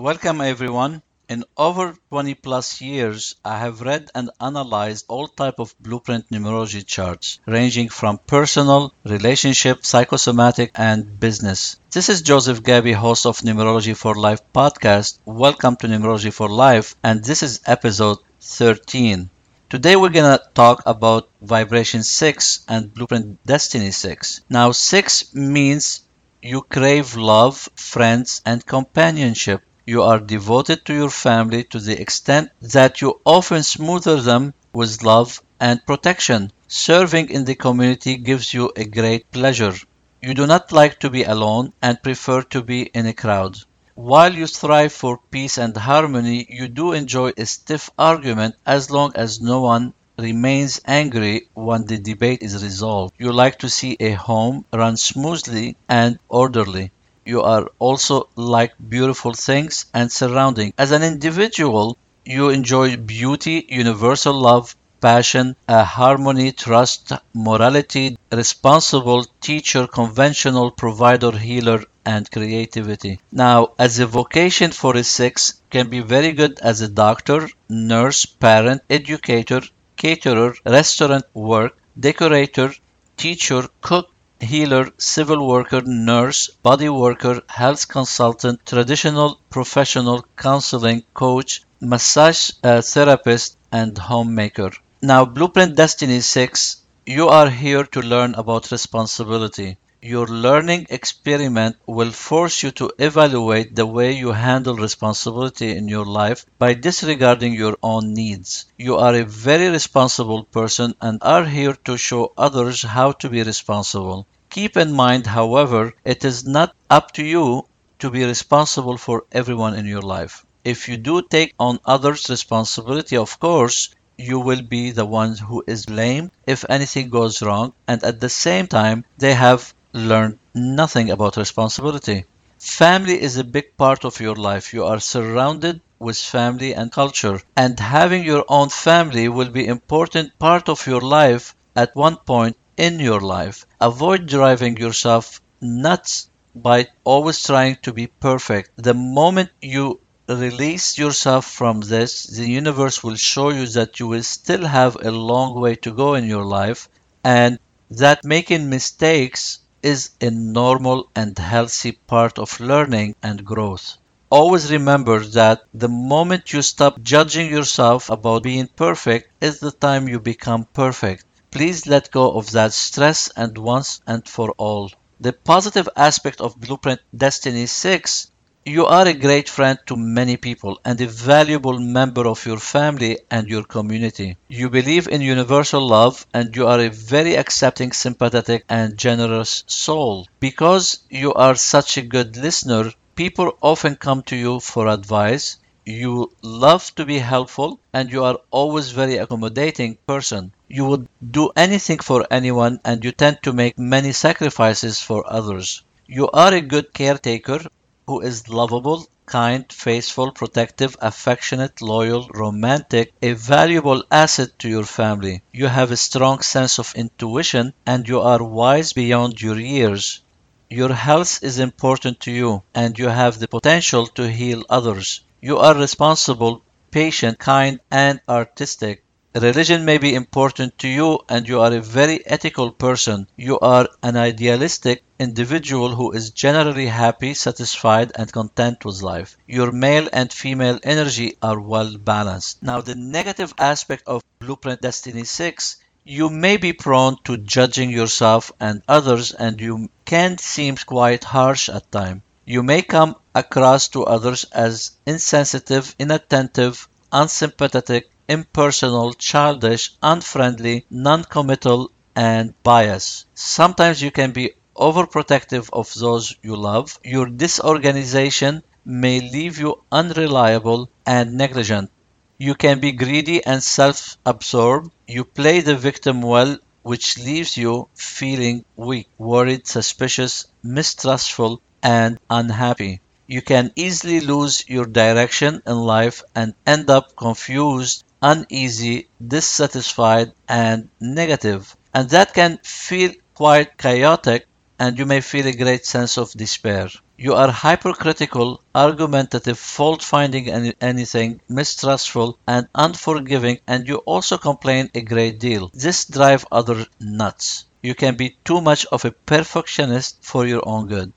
Welcome everyone. In over 20 plus years, I have read and analyzed all type of blueprint numerology charts, ranging from personal, relationship, psychosomatic, and business. This is Joseph Gabby, host of Numerology for Life podcast. Welcome to Numerology for Life, and this is episode 13. Today we're gonna talk about vibration 6 and blueprint destiny 6. Now 6 means you crave love, friends, and companionship. You are devoted to your family to the extent that you often smother them with love and protection. Serving in the community gives you a great pleasure. You do not like to be alone and prefer to be in a crowd. While you strive for peace and harmony, you do enjoy a stiff argument as long as no one remains angry when the debate is resolved. You like to see a home run smoothly and orderly you are also like beautiful things and surrounding. As an individual, you enjoy beauty, universal love, passion, uh, harmony, trust, morality, responsible teacher, conventional provider, healer, and creativity. Now, as a vocation for a six, can be very good as a doctor, nurse, parent, educator, caterer, restaurant work, decorator, teacher, cook, healer, civil worker, nurse, body worker, health consultant, traditional professional, counseling, coach, massage uh, therapist, and homemaker. Now, Blueprint Destiny 6, you are here to learn about responsibility. Your learning experiment will force you to evaluate the way you handle responsibility in your life by disregarding your own needs. You are a very responsible person and are here to show others how to be responsible. Keep in mind, however, it is not up to you to be responsible for everyone in your life. If you do take on others' responsibility, of course, you will be the one who is blamed if anything goes wrong, and at the same time, they have learn nothing about responsibility. Family is a big part of your life. You are surrounded with family and culture, and having your own family will be important part of your life at one point in your life. Avoid driving yourself nuts by always trying to be perfect. The moment you release yourself from this, the universe will show you that you will still have a long way to go in your life and that making mistakes is a normal and healthy part of learning and growth. Always remember that the moment you stop judging yourself about being perfect is the time you become perfect. Please let go of that stress and once and for all. The positive aspect of Blueprint Destiny 6 you are a great friend to many people and a valuable member of your family and your community. You believe in universal love and you are a very accepting, sympathetic, and generous soul. Because you are such a good listener, people often come to you for advice. You love to be helpful and you are always a very accommodating person. You would do anything for anyone and you tend to make many sacrifices for others. You are a good caretaker who is lovable, kind, faithful, protective, affectionate, loyal, romantic, a valuable asset to your family. You have a strong sense of intuition and you are wise beyond your years. Your health is important to you and you have the potential to heal others. You are responsible, patient, kind, and artistic. Religion may be important to you and you are a very ethical person. You are an idealistic individual who is generally happy, satisfied, and content with life. Your male and female energy are well balanced. Now, the negative aspect of Blueprint Destiny 6 you may be prone to judging yourself and others, and you can seem quite harsh at times. You may come across to others as insensitive, inattentive, unsympathetic, impersonal, childish, unfriendly, non-committal, and biased. Sometimes you can be overprotective of those you love. Your disorganization may leave you unreliable and negligent. You can be greedy and self-absorbed. You play the victim well, which leaves you feeling weak, worried, suspicious, mistrustful, and unhappy. You can easily lose your direction in life and end up confused uneasy, dissatisfied, and negative. And that can feel quite chaotic, and you may feel a great sense of despair. You are hypercritical, argumentative, fault finding anything, mistrustful, and unforgiving, and you also complain a great deal. This drives others nuts. You can be too much of a perfectionist for your own good.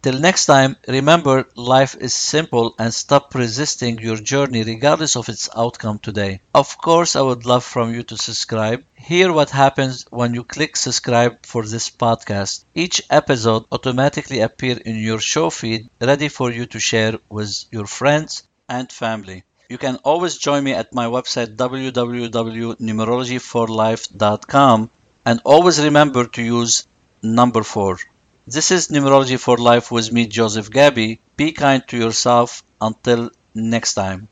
Till next time, remember life is simple and stop resisting your journey regardless of its outcome today. Of course, I would love from you to subscribe. Hear what happens when you click subscribe for this podcast. Each episode automatically appear in your show feed ready for you to share with your friends and family. You can always join me at my website www.numerologyforlife.com and always remember to use number 4. This is Numerology for Life with me, Joseph Gabby. Be kind to yourself. Until next time.